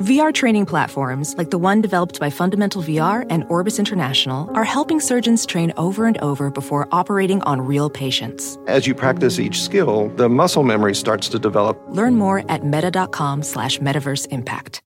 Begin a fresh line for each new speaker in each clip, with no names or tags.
VR training platforms, like the one developed by Fundamental VR and Orbis International, are helping surgeons train over and over before operating on real patients.
As you practice each skill, the muscle memory starts to develop.
Learn more at meta.com slash metaverse impact.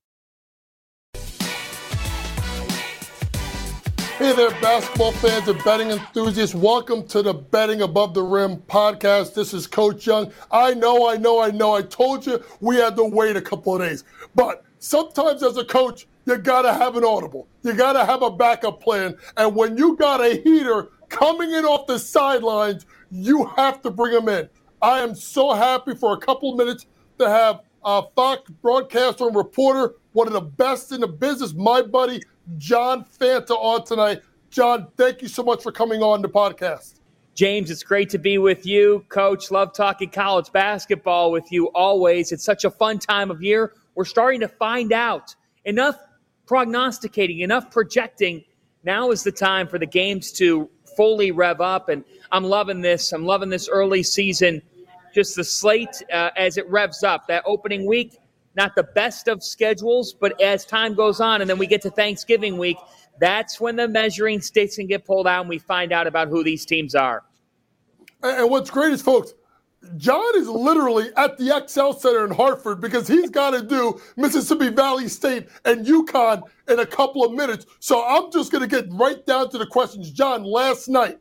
Hey there, basketball fans and betting enthusiasts. Welcome to the Betting Above the Rim podcast. This is Coach Young. I know, I know, I know. I told you we had to wait a couple of days. But sometimes as a coach, you got to have an audible. You got to have a backup plan. And when you got a heater coming in off the sidelines, you have to bring him in. I am so happy for a couple minutes to have a Fox broadcaster and reporter, one of the best in the business, my buddy John Fanta on tonight. John, thank you so much for coming on the podcast.
James, it's great to be with you. Coach, love talking college basketball with you always. It's such a fun time of year. We're starting to find out enough prognosticating, enough projecting. Now is the time for the games to fully rev up. And I'm loving this. I'm loving this early season. Just the slate uh, as it revs up. That opening week, not the best of schedules, but as time goes on and then we get to Thanksgiving week, that's when the measuring sticks can get pulled out and we find out about who these teams are.
And what's great is, folks, John is literally at the XL Center in Hartford because he's got to do Mississippi Valley State and UConn in a couple of minutes. So I'm just going to get right down to the questions. John, last night,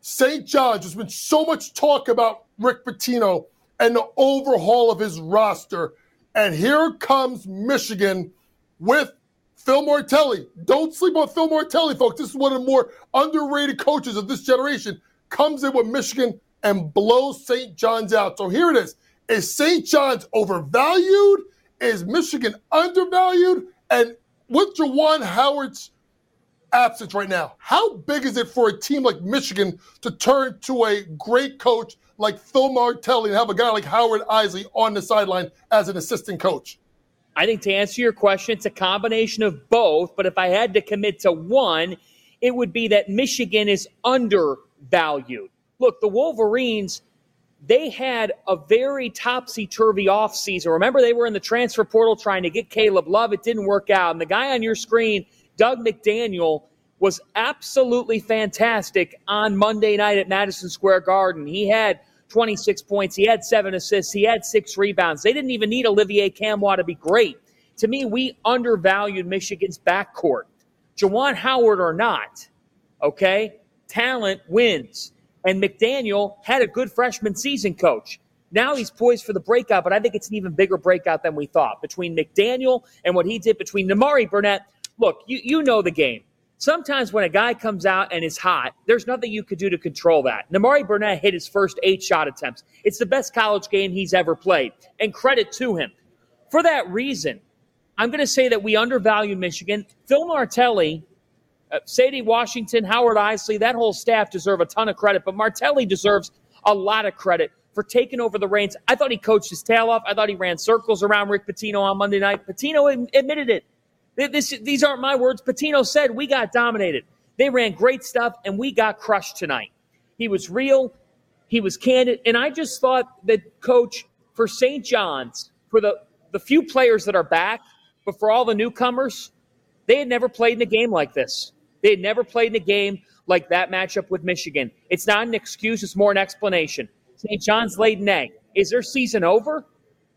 St. John's, there's been so much talk about Rick Pitino and the overhaul of his roster. And here comes Michigan with Phil Martelli. Don't sleep on Phil Martelli, folks. This is one of the more underrated coaches of this generation. Comes in with Michigan and blows St. John's out. So here it is. Is St. John's overvalued? Is Michigan undervalued? And with Juwan Howard's absence right now, how big is it for a team like Michigan to turn to a great coach like Phil Martelli and have a guy like Howard Eisley on the sideline as an assistant coach?
I think to answer your question, it's a combination of both. But if I had to commit to one, it would be that Michigan is undervalued. Look, the Wolverines, they had a very topsy turvy offseason. Remember, they were in the transfer portal trying to get Caleb Love. It didn't work out. And the guy on your screen, Dug McDaniel, was absolutely fantastic on Monday night at Madison Square Garden. He had 26 points. He had seven assists. He had six rebounds. They didn't even need Olivier Nkamhoua to be great. To me, we undervalued Michigan's backcourt. Juwan Howard or not, okay? Talent wins. And McDaniel had a good freshman season coach. Now he's poised for the breakout, but I think it's an even bigger breakout than we thought. Between McDaniel and what he did between Nimari Burnett, look, you, you know the game. Sometimes when a guy comes out and is hot, there's nothing you could do to control that. Nimari Burnett hit his first eight shot attempts. It's the best college game he's ever played, and credit to him. For that reason, I'm going to say that we undervalue Michigan. Phil Martelli, uh, Saddi Washington, Howard Eisley, that whole staff deserve a ton of credit, but Martelli deserves a lot of credit for taking over the reins. I thought he coached his tail off. I thought he ran circles around Rick Pitino on Monday night. Pitino admitted it. This, these aren't my words. Pitino said we got dominated. They ran great stuff, and we got crushed tonight. He was real. He was candid. And I just thought that, coach, for St. John's, for the, the few players that are back, but for all the newcomers, they had never played in a game like this. They had never played in a game like that matchup with Michigan. It's not an excuse, it's more an explanation. St. John's laid an egg. Is their season over?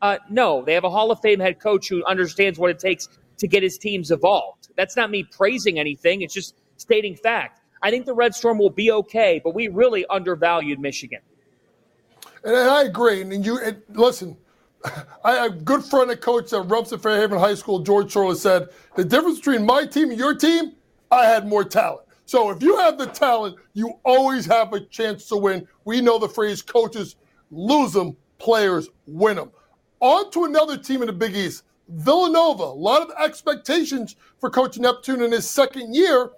Uh, no. They have a Hall of Fame head coach who understands what it takes to get his teams evolved. That's not me praising anything, it's just stating fact. I think the Red Storm will be okay, but we really undervalued Michigan.
And I agree. And you and listen, I a good friend and coach at Rumson Fairhaven High School, George Shirley, said the difference between my team and your team, I had more talent. So if you have the talent, you always have a chance to win. We know the phrase coaches lose them, players win them. On to another team in the Big East. Villanova, a lot of expectations for Coach Neptune in his second year,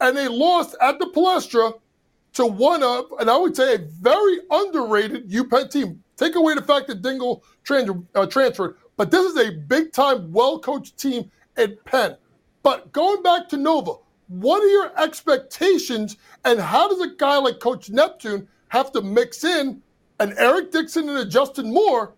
and they lost at the Palestra to one of, and I would say a very underrated UPenn team. Take away the fact that Dingle trans- uh, transferred, but this is a big time, well coached team at Penn. But going back to Nova, what are your expectations, and how does a guy like Coach Neptune have to mix in an Eric Dixon and a Justin Moore,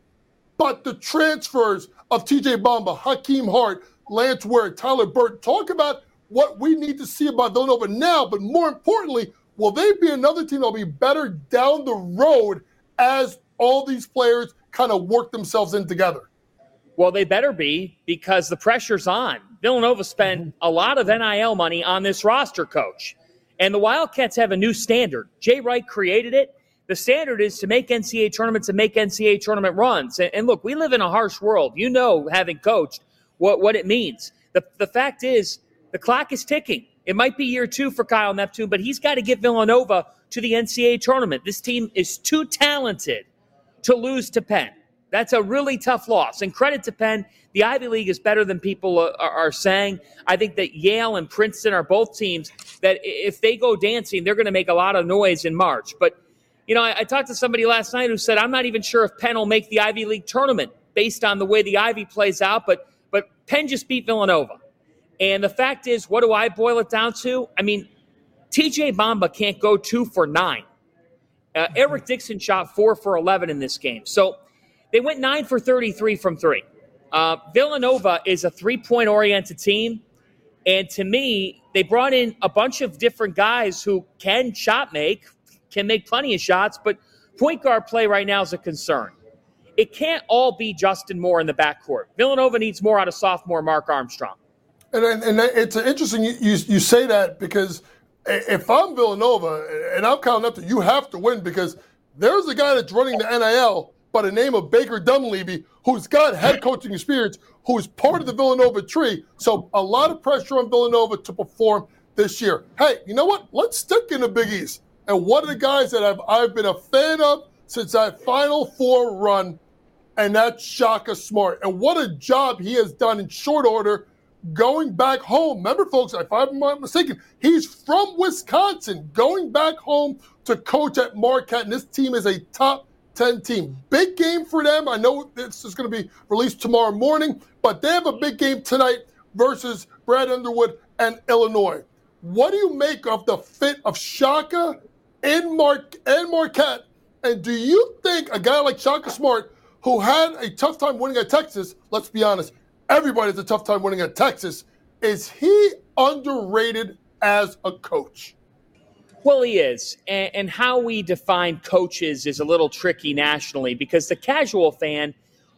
but the transfers of TJ Bamba, Hakim Hart, Lance Ware, Tyler Burton? Talk about what we need to see about Villanova now, but more importantly, will they be another team that'll be better down the road as all these players kind of work themselves in together?
Well, they better be because the pressure's on. Villanova spent mm-hmm. a lot of NIL money on this roster coach. And the Wildcats have a new standard. Jay Wright created it. The standard is to make NCAA tournaments and make NCAA tournament runs. And, and look, we live in a harsh world. You know, having coached, what, what it means. The, the fact is, the clock is ticking. It might be year two for Kyle Neptune, but he's got to get Villanova to the NCAA tournament. This team is too talented to lose to Penn. That's a really tough loss. And credit to Penn, the Ivy League is better than people are, are, saying. I think that Yale and Princeton are both teams that if they go dancing, they're going to make a lot of noise in March. But, you know, I, I talked to somebody last night who said, I'm not even sure if Penn will make the Ivy League tournament based on the way the Ivy plays out. But, but Penn just beat Villanova. And the fact is, what do I boil it down to? I mean, TJ Bamba can't go two for nine. Uh, Eric Dixon shot four for 11 in this game. So they went nine for 33 from three. Uh, Villanova is a three point oriented team. And to me, they brought in a bunch of different guys who can shot make, can make plenty of shots, but point guard play right now is a concern. It can't all be Justin Moore in the backcourt. Villanova needs more out of sophomore Mark Armstrong.
And, and, it's interesting you, you, you say that because if I'm Villanova and I'm counting up to you have to win because there's a guy that's running the NIL by the name of Baker Dunleavy, who's got head coaching experience, who is part of the Villanova tree. So a lot of pressure on Villanova to perform this year. Hey, you know what? Let's stick in the Big East. And one of the guys that I've, I've been a fan of since that Final Four run, and that's Shaka Smart. And what a job he has done in short order going back home. Remember, folks, if I'm not mistaken, he's from Wisconsin, going back home to coach at Marquette. And this team is a top 10 team. Big game for them. I know this is going to be released tomorrow morning, but they have a big game tonight versus Brad Underwood and Illinois. What do you make of the fit of Shaka and, Mar- and Marquette? And do you think a guy like Shaka Smart, who had a tough time winning at Texas, let's be honest, everybody has a tough time winning at Texas, is he underrated as a coach?
Well, he is. And, and, how we define coaches is a little tricky nationally because the casual fan,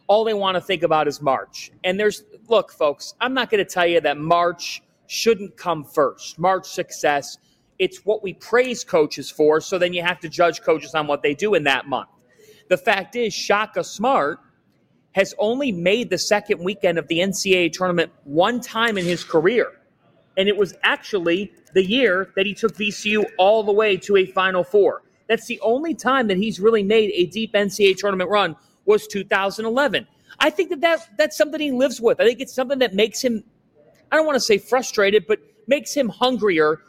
all they want to think about is March. And there's, look, folks, I'm not going to tell you that March shouldn't come first. March success, it's what we praise coaches for. So then you have to judge coaches on what they do in that month. The fact is, Shaka Smart has only made the second weekend of the NCAA tournament one time in his career. And it was actually the year that he took VCU all the way to a Final Four. That's the only time that he's really made a deep NCAA tournament run was 2011. I think that, that that's something he lives with. I think it's something that makes him, I don't want to say frustrated, but makes him hungrier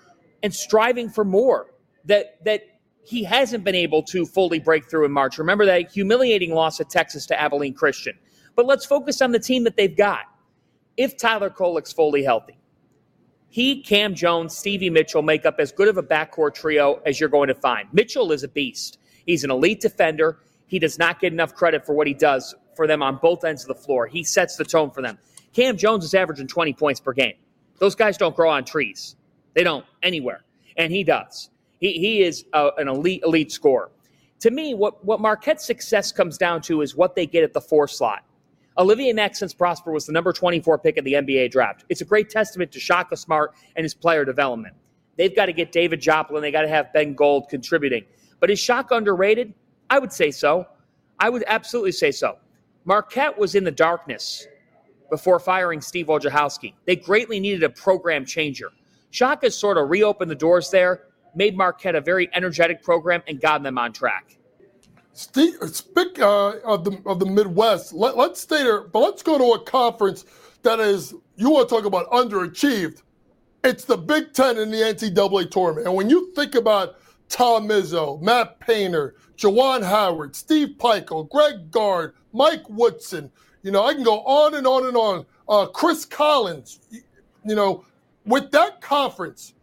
and striving for more. That that he hasn't been able to fully break through in March. Remember that humiliating loss at Texas to Abilene Christian. But let's focus on the team that they've got. If Tyler Kolek's fully healthy, he, Cam Jones, Stevie Mitchell make up as good of a backcourt trio as you're going to find. Mitchell is a beast. He's an elite defender. He does not get enough credit for what he does for them on both ends of the floor. He sets the tone for them. Cam Jones is averaging 20 points per game. Those guys don't grow on trees. They don't anywhere. And he does. He, he is a, an elite, elite scorer. To me, what, what Marquette's success comes down to is what they get at the four slot. Olivier Maxence Prosper was the number 24 pick in the NBA draft. It's a great testament to Shaka Smart and his player development. They've got to get David Joplin. They got to have Ben Gold contributing. But is Shaka underrated? I would say so. I would absolutely say so. Marquette was in the darkness before firing Steve Wojciechowski. They greatly needed a program changer. Shaka sort of reopened the doors there, made Marquette a very energetic program, and got them on track.
Speak uh, of the of the Midwest. Let, let's stay there, but let's go to a conference that is. You want to talk about underachieved? It's the Big Ten in the NCAA tournament. And when you think about Tom Izzo, Matt Painter, Juwan Howard, Steve Pikiell, Greg Gard, Mike Woodson, you know, I can go on and on and on. Uh, Chris Collins, you know, with that conference,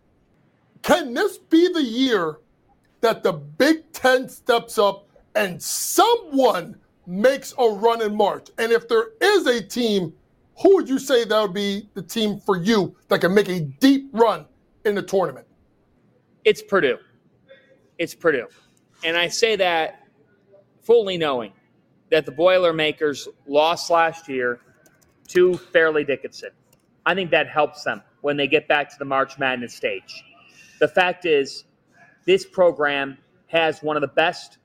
can this be the year that the Big Ten steps up and someone makes a run in March? And if there is a team, who would you say that would be the team for you that can make a deep run in the tournament?
It's Purdue. It's Purdue. And I say that fully knowing that the Boilermakers lost last year to Fairleigh Dickinson. I think that helps them when they get back to the March Madness stage. The fact is, this program has one of the best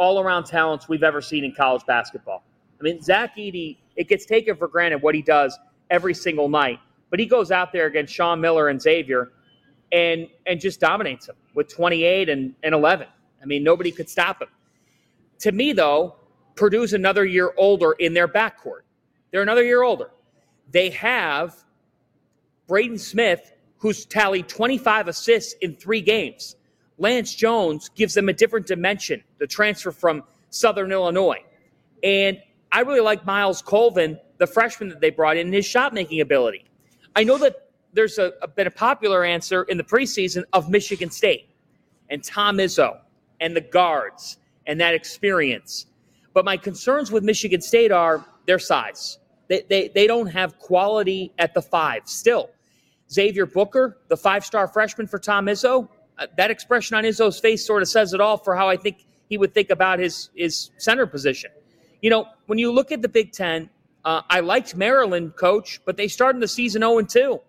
all around talents we've ever seen in college basketball. I mean, Zach Edey, it gets taken for granted what he does every single night, but he goes out there against Sean Miller and Xavier and and just dominates them with 28 and, and 11. I mean, nobody could stop him. To me, though, Purdue's another year older in their backcourt. They're another year older. They have Braden Smith, who's tallied 25 assists in three games. Lance Jones gives them a different dimension, the transfer from Southern Illinois. And I really like Myles Colvin, the freshman that they brought in, and his shot making ability. I know that there's a, a, been a popular answer in the preseason of Michigan State and Tom Izzo and the guards and that experience. But my concerns with Michigan State are their size. They, they, they don't have quality at the five still. Xavier Booker, the five star freshman for Tom Izzo, uh, that expression on Izzo's face sort of says it all for how I think he would think about his, his center position. You know, when you look at the Big Ten, uh, I liked Maryland, coach, but they started the season 0 2.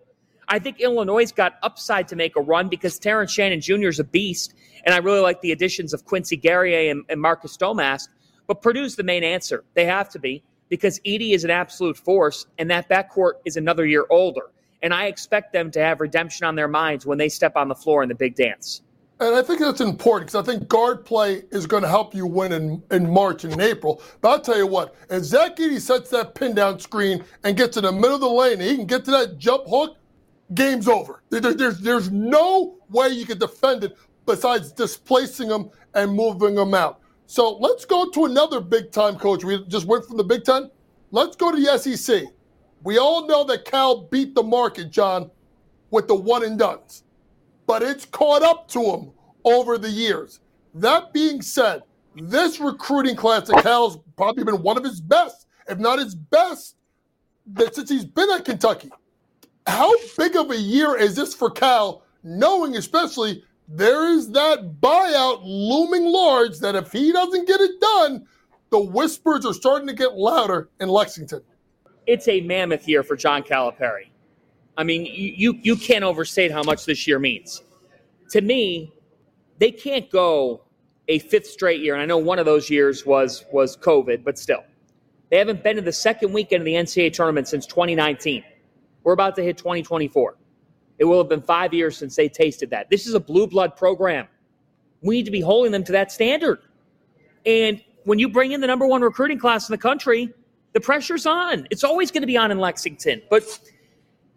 I think Illinois got upside to make a run because Terrence Shannon Jr. is a beast, and I really like the additions of Quincy Guerrier and, and Marcus Domask. But Purdue's the main answer. They have to be because Edey is an absolute force, and that backcourt is another year older. And I expect them to have redemption on their minds when they step on the floor in the big dance.
And I think that's important because I think guard play is going to help you win in, in March and in April. But I'll tell you what, if Zach Edey sets that pin down screen and gets in the middle of the lane and he can get to that jump hook, game's over. There, there's, there's no way you can defend it besides displacing them and moving them out. So let's go to another big time coach. We just went from the Big Ten. Let's go to the SEC. We all know that Cal beat the market, John, with the one and dones, but it's caught up to him over the years. That being said, this recruiting class at Cal's probably been one of his best, if not his best, that since he's been at Kentucky. How big of a year is this for Cal, knowing especially there is that buyout looming large that if he doesn't get it done, the whispers are starting to get louder in Lexington.
It's a mammoth year for John Calipari. I mean, you, you can't overstate how much this year means. To me, they can't go a fifth straight year, and I know one of those years was was COVID, but still. They haven't been to the second weekend of the NCAA tournament since 2019. We're about to hit 2024. It will have been five years since they tasted that. This is a blue blood program. We need to be holding them to that standard. And when you bring in the number one recruiting class in the country, the pressure's on. It's always going to be on in Lexington. But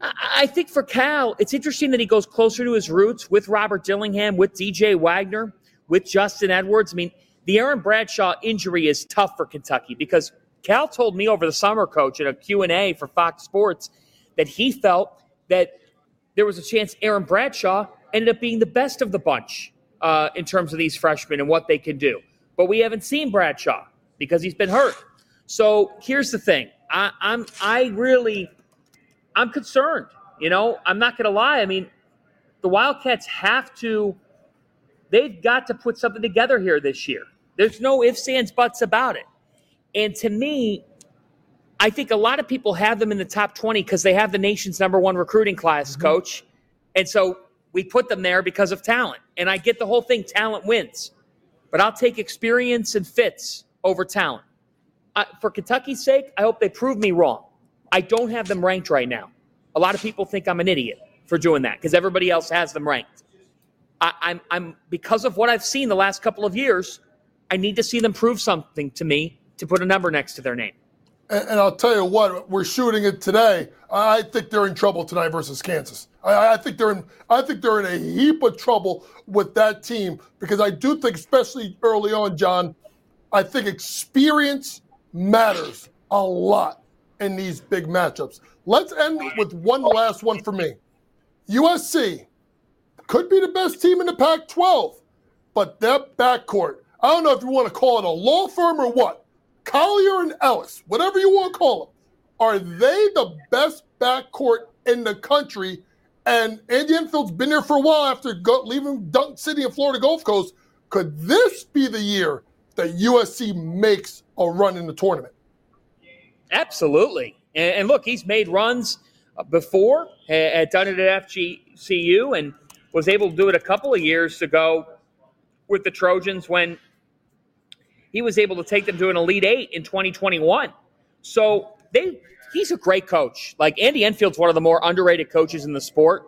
I think for Cal, it's interesting that he goes closer to his roots with Robert Dillingham, with DJ Wagner, with Justin Edwards. I mean, the Aaron Bradshaw injury is tough for Kentucky because Cal told me over the summer, coach, in a Q&A for Fox Sports, that he felt that there was a chance Aaron Bradshaw ended up being the best of the bunch uh, in terms of these freshmen and what they can do. But we haven't seen Bradshaw because he's been hurt. So here's the thing: I, I'm I really I'm concerned. You know, I'm not going to lie. I mean, the Wildcats have to. They've got to put something together here this year. There's no ifs, ands, buts about it. And to me, I think a lot of people have them in the top 20 because they have the nation's number one recruiting class, mm-hmm. coach. And so we put them there because of talent. And I get the whole thing talent wins. But I'll take experience and fits over talent. Uh, for Kentucky's sake, I hope they prove me wrong. I don't have them ranked right now. A lot of people think I'm an idiot for doing that because everybody else has them ranked. I, I'm, I'm because of what I've seen the last couple of years. I need to see them prove something to me to put a number next to their name.
And, and I'll tell you what, we're shooting it today. I think they're in trouble tonight versus Kansas. I, I, think they're in. I think they're in a heap of trouble with that team because I do think, especially early on, John, I think experience matters a lot in these big matchups. Let's end with one last one for me. USC could be the best team in the Pac 12, but that backcourt, I don't know if you want to call it a law firm or what, Collier and Ellis, whatever you want to call them, are they the best backcourt in the country? And Andy Enfield's been there for a while after go, leaving Dunk City and Florida Gulf Coast. Could this be the year that USC makes a run in the tournament?
Absolutely. And, and look, he's made runs uh, before, had done it at FGCU, and was able to do it a couple of years ago with the Trojans when he was able to take them to an Elite Eight in 2021. So they he's a great coach. Like Andy Enfield's one of the more underrated coaches in the sport.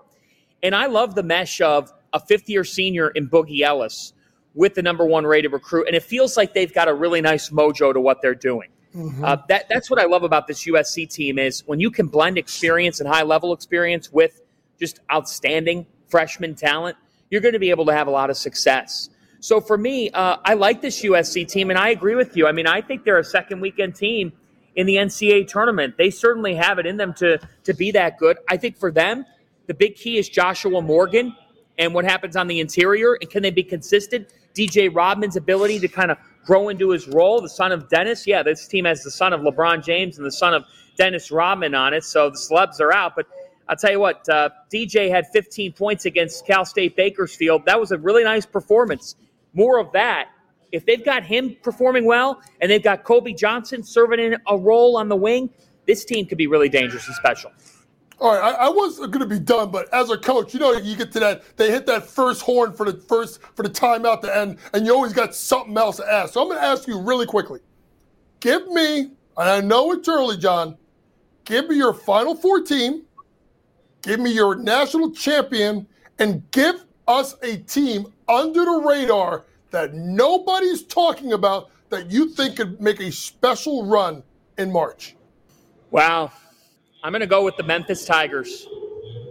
And I love the mesh of a fifth year senior in Boogie Ellis with the number one rated recruit. And it feels like they've got a really nice mojo to what they're doing. Mm-hmm. Uh, that, that's what I love about this USC team is when you can blend experience and high level experience with just outstanding freshman talent, you're going to be able to have a lot of success. So for me, uh, I like this USC team, and I agree with you. I mean, I think they're a second weekend team in the NCAA tournament. They certainly have it in them to to be that good. I think for them, the big key is Joshua Morgan and what happens on the interior, and can they be consistent? DJ Rodman's ability to kind of grow into his role, the son of Dennis. Yeah, this team has the son of LeBron James and the son of Dennis Rodman on it, so the celebs are out. But I'll tell you what, uh, DJ had 15 points against Cal State Bakersfield. That was a really nice performance. More of that. If they've got him performing well and they've got Kobe Johnson serving in a role on the wing, this team could be really dangerous and special.
All right, I, I was going to be done, but as a coach, you know, you get to that, they hit that first horn for the first for the timeout to end, and you always got something else to ask. So I'm going to ask you really quickly. Give me, and I know it's early, John. Give me your Final Four team. Give me your national champion, and give us a team under the radar that nobody's talking about that you think could make a special run in March.
Wow. I'm going to go with the Memphis Tigers.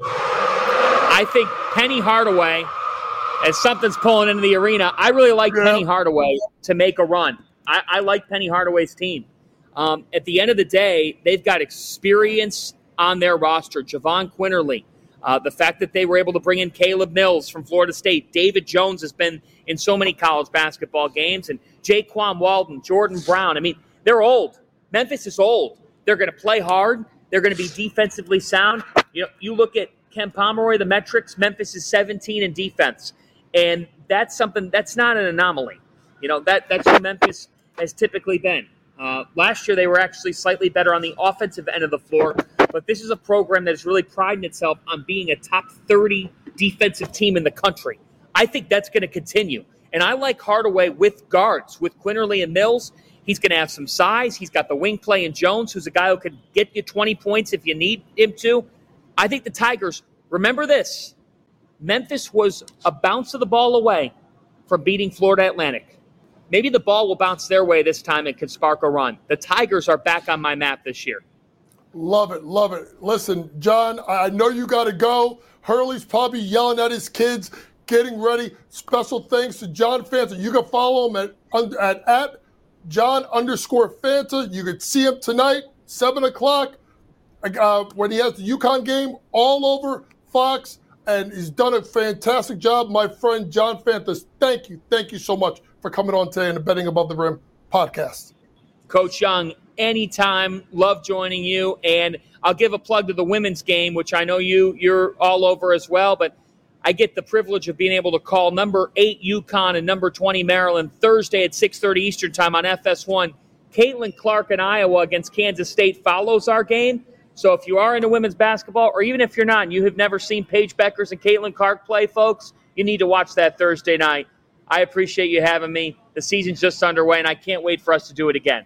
I think Penny Hardaway, as something's pulling into the arena, I really like yeah. Penny Hardaway to make a run. I, I like Penny Hardaway's team. Um, at the end of the day, they've got experience on their roster. Jahvon Quinerly, uh, the fact that they were able to bring in Caleb Mills from Florida State, David Jones has been in so many college basketball games, and Jaykwon Walton, Jordan Brown. I mean, they're old. Memphis is old. They're going to play hard. They're going to be defensively sound. You know, you look at Ken Pomeroy, the metrics. Memphis is 17 in defense, and that's something that's not an anomaly. You know that that's who Memphis has typically been. Uh, last year, they were actually slightly better on the offensive end of the floor, but this is a program that is really priding itself on being a top 30 defensive team in the country. I think that's going to continue. And I like Hardaway with guards, with Quinerly and Mills. He's going to have some size. He's got the wing play in Jones, who's a guy who could get you 20 points if you need him to. I think the Tigers, remember this Memphis was a bounce of the ball away from beating Florida Atlantic. Maybe the ball will bounce their way this time and can spark a run. The Tigers are back on my map this year.
Love it, love it. Listen, John, I know you got to go. Hurley's probably yelling at his kids, getting ready. Special thanks to John Fanta. You can follow him at, at, at John underscore Fanta. You could see him tonight, 7 o'clock, uh, when he has the UConn game all over Fox. And he's done a fantastic job, my friend John Fanta. Thank you. Thank you so much for coming on today in the Betting Above the Rim podcast.
Coach Young, anytime. Love joining you. And I'll give a plug to the women's game, which I know you you're all over as well. But I get the privilege of being able to call number eight UConn and number 20 Maryland Thursday at 6:30 Eastern Time on FS1. Caitlin Clark in Iowa against Kansas State follows our game. So if you are into women's basketball, or even if you're not, and you have never seen Paige Bueckers and Caitlin Clark play, folks, you need to watch that Thursday night. I appreciate you having me. The season's just underway, and I can't wait for us to do it again.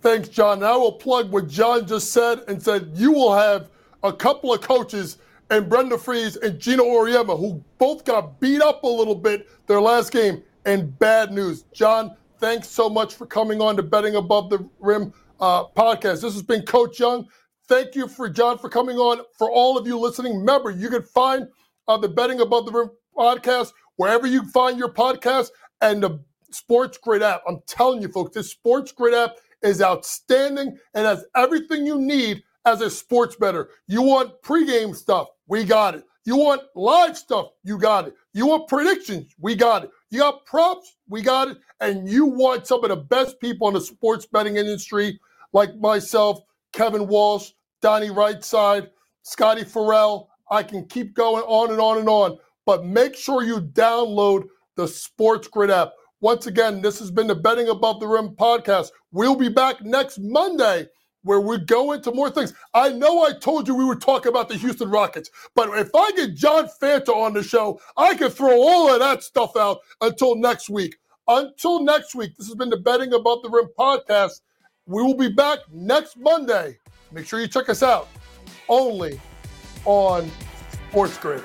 Thanks, John. I will plug what John just said and said you will have a couple of coaches – and Brenda Frese and Geno Auriemma, who both got beat up a little bit their last game. And bad news. John, thanks so much for coming on to Betting Above the Rim uh, podcast. This has been Coach Young. Thank you for John for coming on. For all of you listening, remember you can find uh, the Betting Above the Rim podcast wherever you find your podcast and the Sports Grid app. I'm telling you, folks, this Sports Grid app is outstanding and has everything you need as a sports bettor. You want pregame stuff? We got it. You want live stuff? You got it. You want predictions? We got it. You got props? We got it. And you want some of the best people in the sports betting industry, like myself, Kevin Walsh, Donnie Rightside, Scotty Farrell. I can keep going on and on and on. But make sure you download the Sports Grid app. Once again, this has been the Betting Above the Rim podcast. We'll be back next Monday where we go into more things. I know I told you we were talking about the Houston Rockets, but if I get John Fanta on the show, I can throw all of that stuff out until next week. Until next week, this has been the Betting Above the Rim podcast. We will be back next Monday. Make sure you check us out only on Sports Grid.